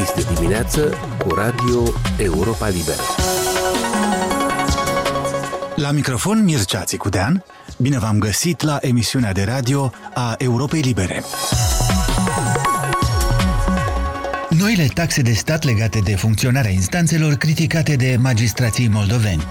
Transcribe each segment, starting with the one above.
Deschis de dimineață cu Radio Europa Liberă. La microfon Mircea Țicudean, bine v-am găsit la emisiunea de radio a Europei Libere. Noile taxe de stat legate de funcționarea instanțelor criticate de magistrații moldoveni.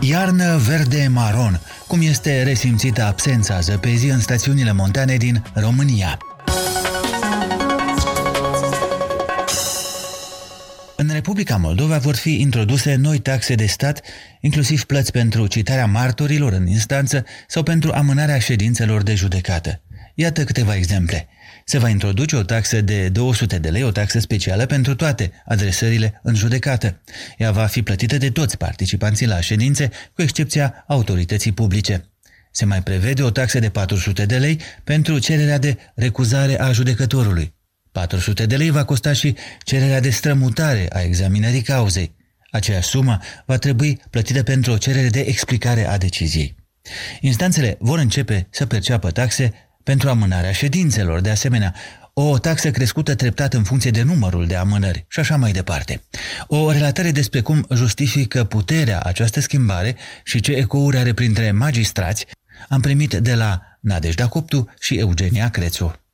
Iarnă verde-maron, cum este resimțită absența zăpezii în stațiunile montane din România. Republica Moldova vor fi introduse noi taxe de stat, inclusiv plăți pentru citarea martorilor în instanță sau pentru amânarea ședințelor de judecată. Iată câteva exemple. Se va introduce o taxă de 200 de lei, o taxă specială pentru toate adresările în judecată. Ea va fi plătită de toți participanții la ședințe, cu excepția autorității publice. Se mai prevede o taxă de 400 de lei pentru cererea de recuzare a judecătorului. 400 de lei va costa și cererea de strămutare a examinării cauzei. Aceeași sumă va trebui plătită pentru o cerere de explicare a deciziei. Instanțele vor începe să perceapă taxe pentru amânarea ședințelor, de asemenea, o taxă crescută treptat în funcție de numărul de amânări și așa mai departe. O relatare despre cum justifică puterea această schimbare și ce ecouri are printre magistrați am primit de la Nadejda Coptu și Eugenia Crețu.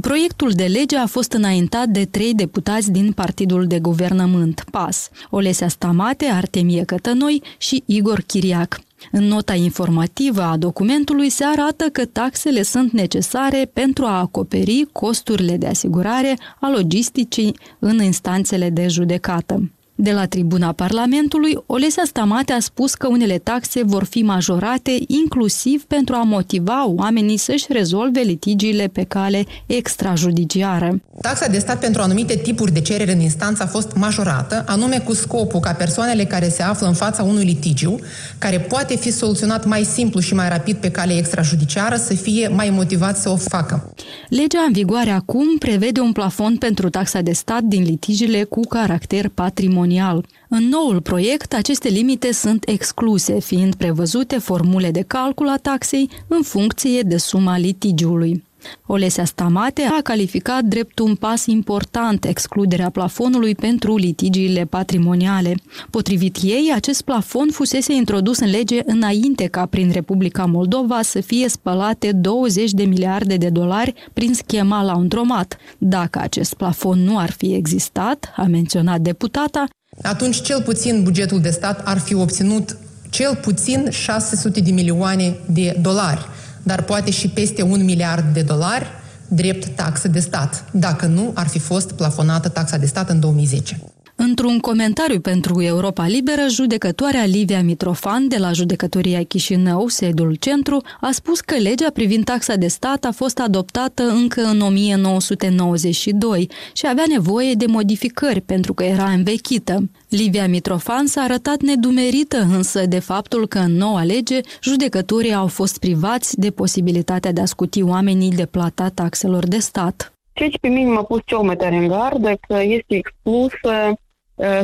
Proiectul de lege a fost înaintat de trei deputați din Partidul de Guvernământ, PAS, Olesea Stamate, Artemie Cătănoi și Igor Chiriac. În nota informativă a documentului se arată că taxele sunt necesare pentru a acoperi costurile de asigurare a logisticii în instanțele de judecată. De la tribuna Parlamentului, Olesea Stamate a spus că unele taxe vor fi majorate inclusiv pentru a motiva oamenii să-și rezolve litigiile pe cale extrajudiciară. Taxa de stat pentru anumite tipuri de cerere în instanță a fost majorată, anume cu scopul ca persoanele care se află în fața unui litigiu, care poate fi soluționat mai simplu și mai rapid pe cale extrajudiciară, să fie mai motivați să o facă. Legea în vigoare acum prevede un plafon pentru taxa de stat din litigiile cu caracter patrimonial patrimonial. În noul proiect, aceste limite sunt excluse, fiind prevăzute formule de calcul a taxei în funcție de suma litigiului. Olesea Stamate a calificat drept un pas important excluderea plafonului pentru litigiile patrimoniale. Potrivit ei, acest plafon fusese introdus în lege înainte ca prin Republica Moldova să fie spălate 20 de miliarde de dolari prin schema la undromat. Dacă acest plafon nu ar fi existat, a menționat deputata, atunci cel puțin bugetul de stat ar fi obținut cel puțin 600 de milioane de dolari dar poate și peste un miliard de dolari drept taxă de stat, dacă nu ar fi fost plafonată taxa de stat în 2010. Într-un comentariu pentru Europa Liberă, judecătoarea Livia Mitrofan de la Judecătoria Chișinău, sediul centru, a spus că legea privind taxa de stat a fost adoptată încă în 1992 și avea nevoie de modificări pentru că era învechită. Livia Mitrofan s-a arătat nedumerită însă de faptul că în noua lege judecătorii au fost privați de posibilitatea de a scuti oamenii de plata taxelor de stat. Ceea ce pe mine m-a pus cel mai tare în gardă că este exclusă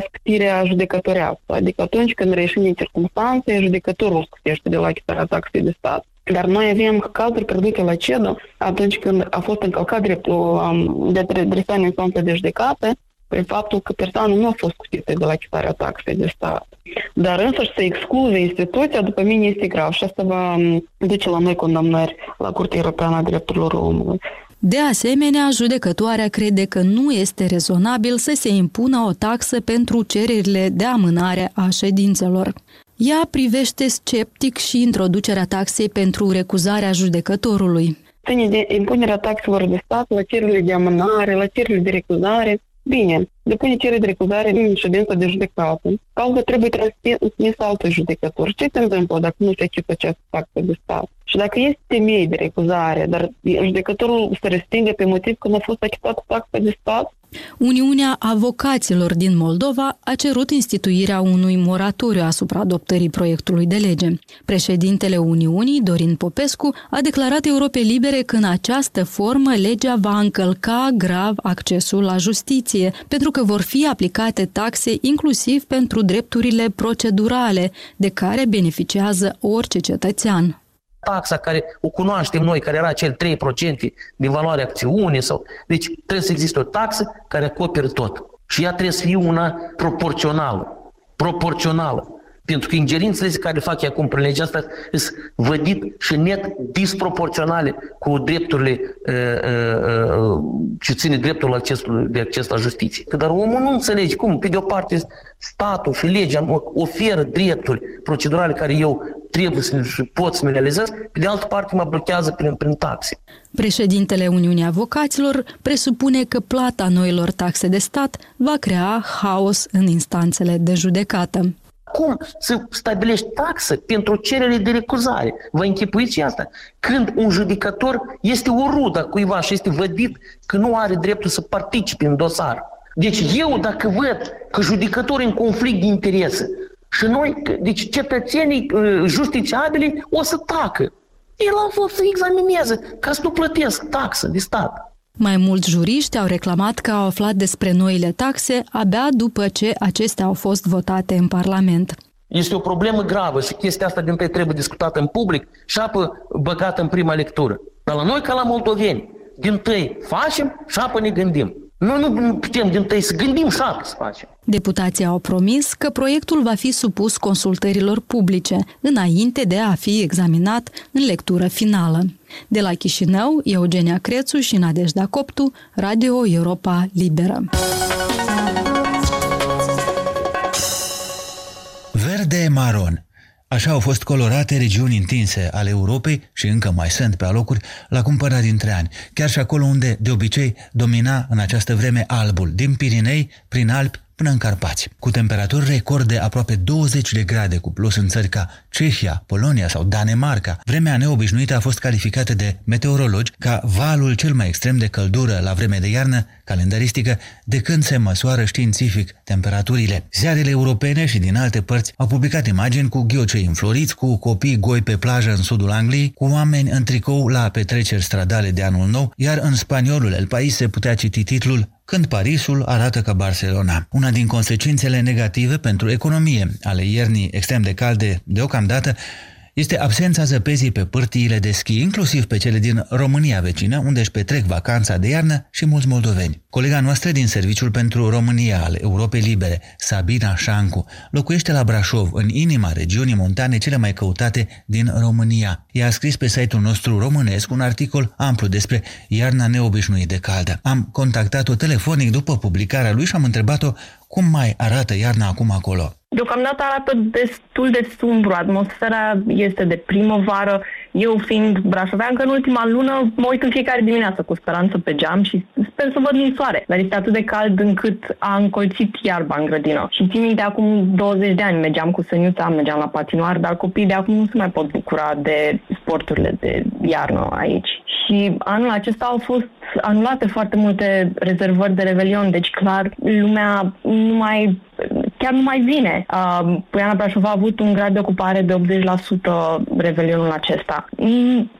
scutirea judecătorească. Adică atunci când reieșim din circunstanțe, judecătorul scutește de la achitarea taxei de stat. Dar noi avem cazuri pierdute la CEDO atunci când a fost încălcat dreptul um, de adresare în instanță de judecată prin faptul că persoana nu a fost scutită de la achitarea taxei de stat. Dar însă să excluze instituția, după mine, este grav și asta va um, duce la noi condamnări la Curtea Europeană a Drepturilor Omului. De asemenea, judecătoarea crede că nu este rezonabil să se impună o taxă pentru cererile de amânare a ședințelor. Ea privește sceptic și introducerea taxei pentru recuzarea judecătorului. Ține de impunerea taxelor de stat la cererile de amânare, la cererile de recuzare, Bine, depune cerere de recuzare din ședința de judecată. Cauza trebuie transmisă altă judecător. Ce se întâmplă dacă nu se achipă această taxă de stat? Și dacă este temei de recuzare, dar judecătorul se respinge pe motiv că nu a fost achitată taxa de stat, Uniunea Avocaților din Moldova a cerut instituirea unui moratoriu asupra adoptării proiectului de lege. Președintele Uniunii, Dorin Popescu, a declarat Europei Libere că în această formă legea va încălca grav accesul la justiție, pentru că vor fi aplicate taxe inclusiv pentru drepturile procedurale de care beneficiază orice cetățean. taxa care o cunoaștem noi, care era cel 3% din valoarea acțiunii. Sau... Deci trebuie să existe o taxă care acoperă tot. Și ea trebuie să fie una proporțională. Proporțională. Pentru că ingerințele care le fac acum prin legea asta sunt vădit și net disproporționale cu drepturile uh, uh, uh, ce ține dreptul acces, de acces la justiție. Că dar omul nu înțelege cum, pe de o parte, statul și legea oferă drepturi procedurale care eu trebuie să și pot să mi realizez, pe de altă parte mă blochează prin, prin taxe. Președintele Uniunii Avocaților presupune că plata noilor taxe de stat va crea haos în instanțele de judecată. Cum să stabilești taxă pentru cerere de recuzare? Vă închipuiți și asta? Când un judecător este o rudă cuiva și este vădit că nu are dreptul să participe în dosar. Deci eu dacă văd că judecătorul în conflict de interese și noi, deci cetățenii uh, justiciabili o să tacă. El a fost să examineze ca să nu plătesc taxă de stat. Mai mulți juriști au reclamat că au aflat despre noile taxe abia după ce acestea au fost votate în Parlament. Este o problemă gravă și chestia asta din trebuie discutată în public și apă băgată în prima lectură. Dar la noi, ca la moldoveni, din tăi facem și apă ne gândim. Noi nu putem din tăi să gândim și apă să facem. Deputații au promis că proiectul va fi supus consultărilor publice, înainte de a fi examinat în lectură finală. De la Chișinău, Eugenia Crețu și Nadejda Coptu, Radio Europa Liberă. Verde maron. Așa au fost colorate regiuni întinse ale Europei și încă mai sunt pe alocuri la cumpărat dintre ani, chiar și acolo unde de obicei domina în această vreme albul, din Pirinei, prin Alpi până în Carpați, cu temperaturi record de aproape 20 de grade cu plus în țări ca Cehia, Polonia sau Danemarca. Vremea neobișnuită a fost calificată de meteorologi ca valul cel mai extrem de căldură la vreme de iarnă calendaristică de când se măsoară științific temperaturile. Ziarele europene și din alte părți au publicat imagini cu ghiocei înfloriți, cu copii goi pe plajă în sudul Angliei, cu oameni în tricou la petreceri stradale de anul nou, iar în spaniolul El País se putea citi titlul când Parisul arată ca Barcelona. Una din consecințele negative pentru economie ale iernii extrem de calde deocamdată este absența zăpezii pe pârtiile de schi, inclusiv pe cele din România vecină, unde își petrec vacanța de iarnă și mulți moldoveni. Colega noastră din Serviciul pentru România al Europei Libere, Sabina Șancu, locuiește la Brașov, în inima regiunii montane cele mai căutate din România. Ea a scris pe site-ul nostru românesc un articol amplu despre iarna neobișnuit de caldă. Am contactat-o telefonic după publicarea lui și am întrebat-o cum mai arată iarna acum acolo. Deocamdată arată destul de sumbru. Atmosfera este de primăvară. Eu fiind brașoveancă, în ultima lună mă uit în fiecare dimineață cu speranță pe geam și sper să văd din soare. Dar este atât de cald încât a încolțit iarba în grădină. Și țin minte, acum 20 de ani mergeam cu săniuța, mergeam la patinoar, dar copiii de acum nu se mai pot bucura de sporturile de iarnă aici. Și anul acesta au fost anulate foarte multe rezervări de revelion, deci clar lumea nu mai chiar nu mai vine. Uh, Puiana Brașov a avut un grad de ocupare de 80% revelionul acesta.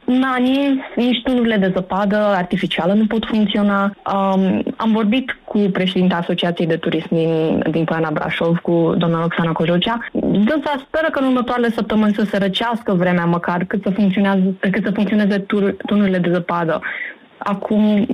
Nani, nici tunurile de zăpadă artificială nu pot funcționa. Um, am vorbit cu președinta Asociației de Turism din, din Poiana Brașov, cu doamna Oxana Cojocea. Dânsa speră că în următoarele săptămâni să se răcească vremea măcar cât să, funcționeze, cât să funcționeze tur, tunurile de zăpadă. Acum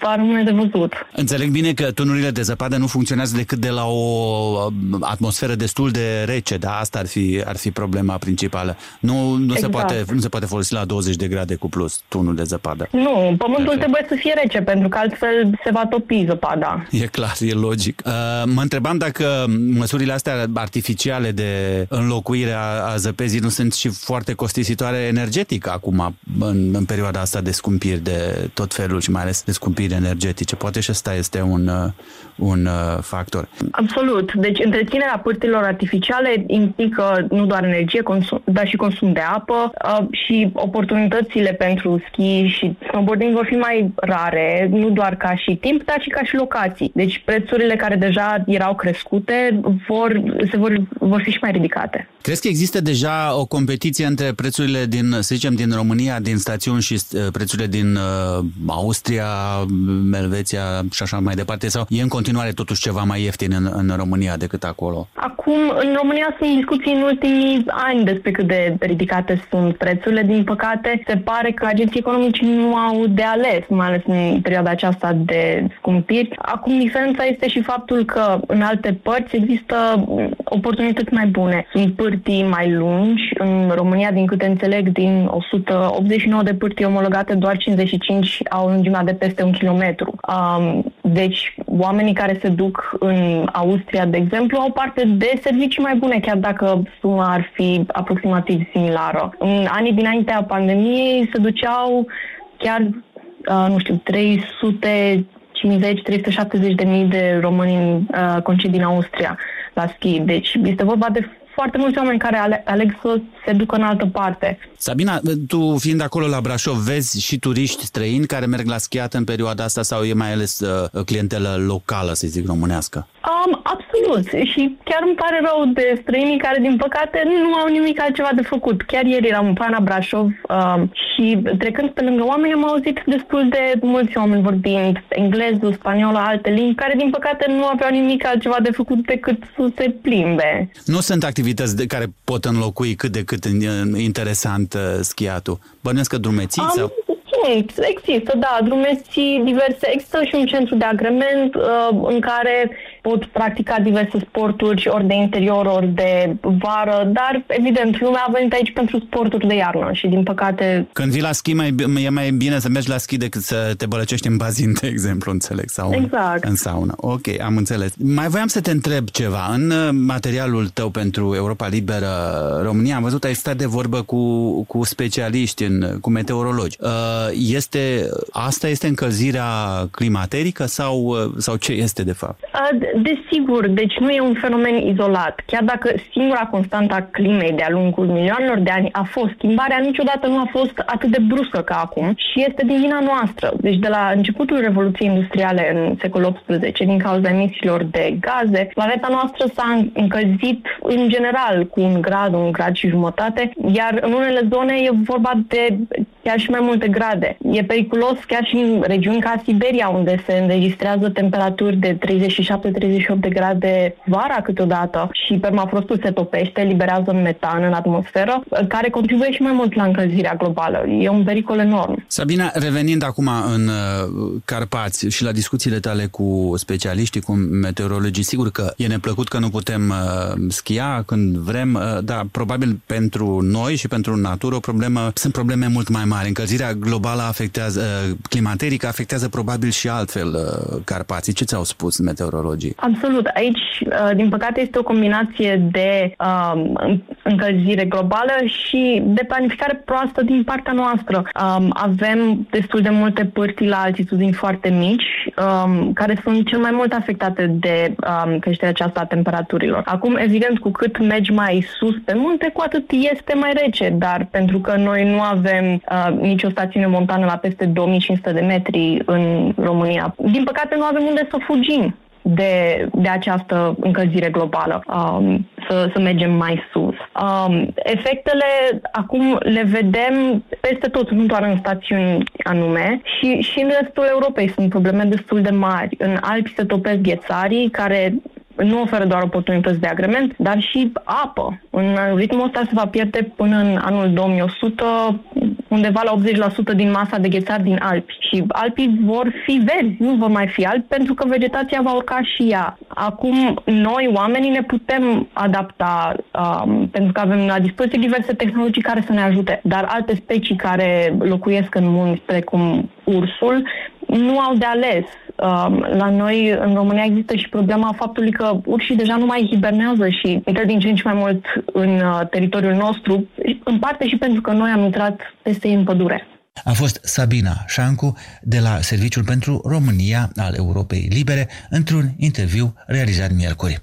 va rămâne de văzut. Înțeleg bine că tunurile de zăpadă nu funcționează decât de la o atmosferă destul de rece, dar asta ar fi, ar fi problema principală. Nu, nu, exact. se poate, nu se poate folosi la 20 de grade cu plus tunul de zăpadă. Nu, pământul Așa. trebuie să fie rece, pentru că altfel se va topi zăpada. E clar, e logic. Uh, mă întrebam dacă măsurile astea artificiale de înlocuire a, a zăpezii nu sunt și foarte costisitoare energetic acum, în, în perioada asta de scumpiri de tot felul și mai ales de scumpiri energetice. Poate și ăsta este un, uh, un uh, factor. Absolut. Deci întreținerea pârtilor artificiale implică nu doar energie, consum, dar și consum de apă uh, și oportunitățile pentru ski și snowboarding vor fi mai rare, nu doar ca și timp, dar și ca și locații. Deci prețurile care deja erau crescute vor, se vor, vor fi și mai ridicate. Crezi că există deja o competiție între prețurile din, să zicem, din România, din stațiuni și prețurile din Austria, Elveția și așa mai departe? Sau e în continuare totuși ceva mai ieftin în, în România decât acolo? Acum, în România sunt discuții în ultimii ani despre cât de ridicate sunt prețurile. Din păcate, se pare că agenții economici nu au de ales, mai ales în perioada aceasta de scumpiri. Acum, diferența este și faptul că în alte părți există oportunități mai bune. Sunt pârtii mai lungi. În România, din câte înțeleg, din 189 de pârtii omologate, doar 55 au lungimea de peste un kilometru. Um, deci, oamenii care se duc în Austria, de exemplu, au parte de servicii mai bune, chiar dacă suma ar fi aproximativ similară. În anii dinaintea pandemiei se duceau chiar, uh, nu știu, 300 370 de mii de români uh, concedii în Austria la schi. Deci este vorba de foarte mulți oameni care aleg să se ducă în altă parte. Sabina, tu fiind acolo la Brașov, vezi și turiști străini care merg la schiat în perioada asta sau e mai ales uh, clientelă locală, să zic, românească? Um, absolut. Și chiar îmi pare rău de străinii care, din păcate, nu au nimic altceva de făcut. Chiar ieri eram în Pana Brașov um, și trecând pe lângă oameni am auzit destul de mulți oameni vorbind engleză, spaniolă, alte limbi, care, din păcate, nu aveau nimic altceva de făcut decât să se plimbe. Nu sunt activități de care pot înlocui cât de cât interesant uh, schiatul. Bănuiesc că drumeții um, sau... Sunt, există, da, drumeții diverse. Există și un centru de agrement uh, în care pot practica diverse sporturi, ori de interior, ori de vară, dar, evident, lumea a venit aici pentru sporturi de iarnă și, din păcate... Când vii la schi, mai, e mai bine să mergi la schi decât să te bălăcești în bazin, de exemplu, înțeleg, sau exact. în saună. Ok, am înțeles. Mai voiam să te întreb ceva. În uh, materialul tău pentru Europa Liberă România, am văzut, ai stat de vorbă cu, cu specialiști, în, cu meteorologi. Uh, este, asta este încălzirea climaterică sau, uh, sau ce este, de fapt? Desigur, deci nu e un fenomen izolat. Chiar dacă singura constantă a climei de-a lungul milioanelor de ani a fost schimbarea, niciodată nu a fost atât de bruscă ca acum și este din vina noastră. Deci de la începutul Revoluției Industriale în secolul XVIII, din cauza emisiilor de gaze, planeta noastră s-a încălzit în general cu un grad, un grad și jumătate, iar în unele zone e vorba de chiar și mai multe grade. E periculos chiar și în regiuni ca Siberia, unde se înregistrează temperaturi de 37-38 de grade vara câteodată și permafrostul se topește, liberează metan în atmosferă, care contribuie și mai mult la încălzirea globală. E un pericol enorm. Sabina, revenind acum în uh, Carpați și la discuțiile tale cu specialiștii, cu meteorologii, sigur că e neplăcut că nu putem uh, schia când vrem, uh, dar probabil pentru noi și pentru natură o problemă, sunt probleme mult mai mari. Încălzirea globală afectează, climaterică afectează probabil și altfel Carpații. Ce ți-au spus meteorologii? Absolut. Aici, din păcate, este o combinație de um, încălzire globală și de planificare proastă din partea noastră. Um, avem destul de multe pârtii la altitudini foarte mici, um, care sunt cel mai mult afectate de um, creșterea aceasta a temperaturilor. Acum, evident, cu cât mergi mai sus pe munte, cu atât este mai rece, dar pentru că noi nu avem uh, nicio stațiune montană la peste 2500 de metri în România, din păcate nu avem unde să fugim de, de această încălzire globală, um, să, să mergem mai sus. Um, efectele acum le vedem peste tot, nu doar în stațiuni anume, și, și în restul Europei sunt probleme destul de mari. În Alpi se topesc ghețarii care nu oferă doar oportunități de agrement, dar și apă. În ritmul ăsta se va pierde până în anul 2100 undeva la 80% din masa de ghețar din Alpi. Și Alpii vor fi verzi, nu vor mai fi albi, pentru că vegetația va urca și ea. Acum, noi, oamenii, ne putem adapta um, pentru că avem la dispoziție diverse tehnologii care să ne ajute, dar alte specii care locuiesc în munți, precum ursul, nu au de ales. Um, la noi, în România, există și problema faptului că urșii deja nu mai hibernează și intră din ce în ce mai mult în uh, teritoriul nostru, în parte și pentru că noi am intrat peste ei în pădure. A fost Sabina Șancu de la Serviciul pentru România al Europei Libere într-un interviu realizat miercuri.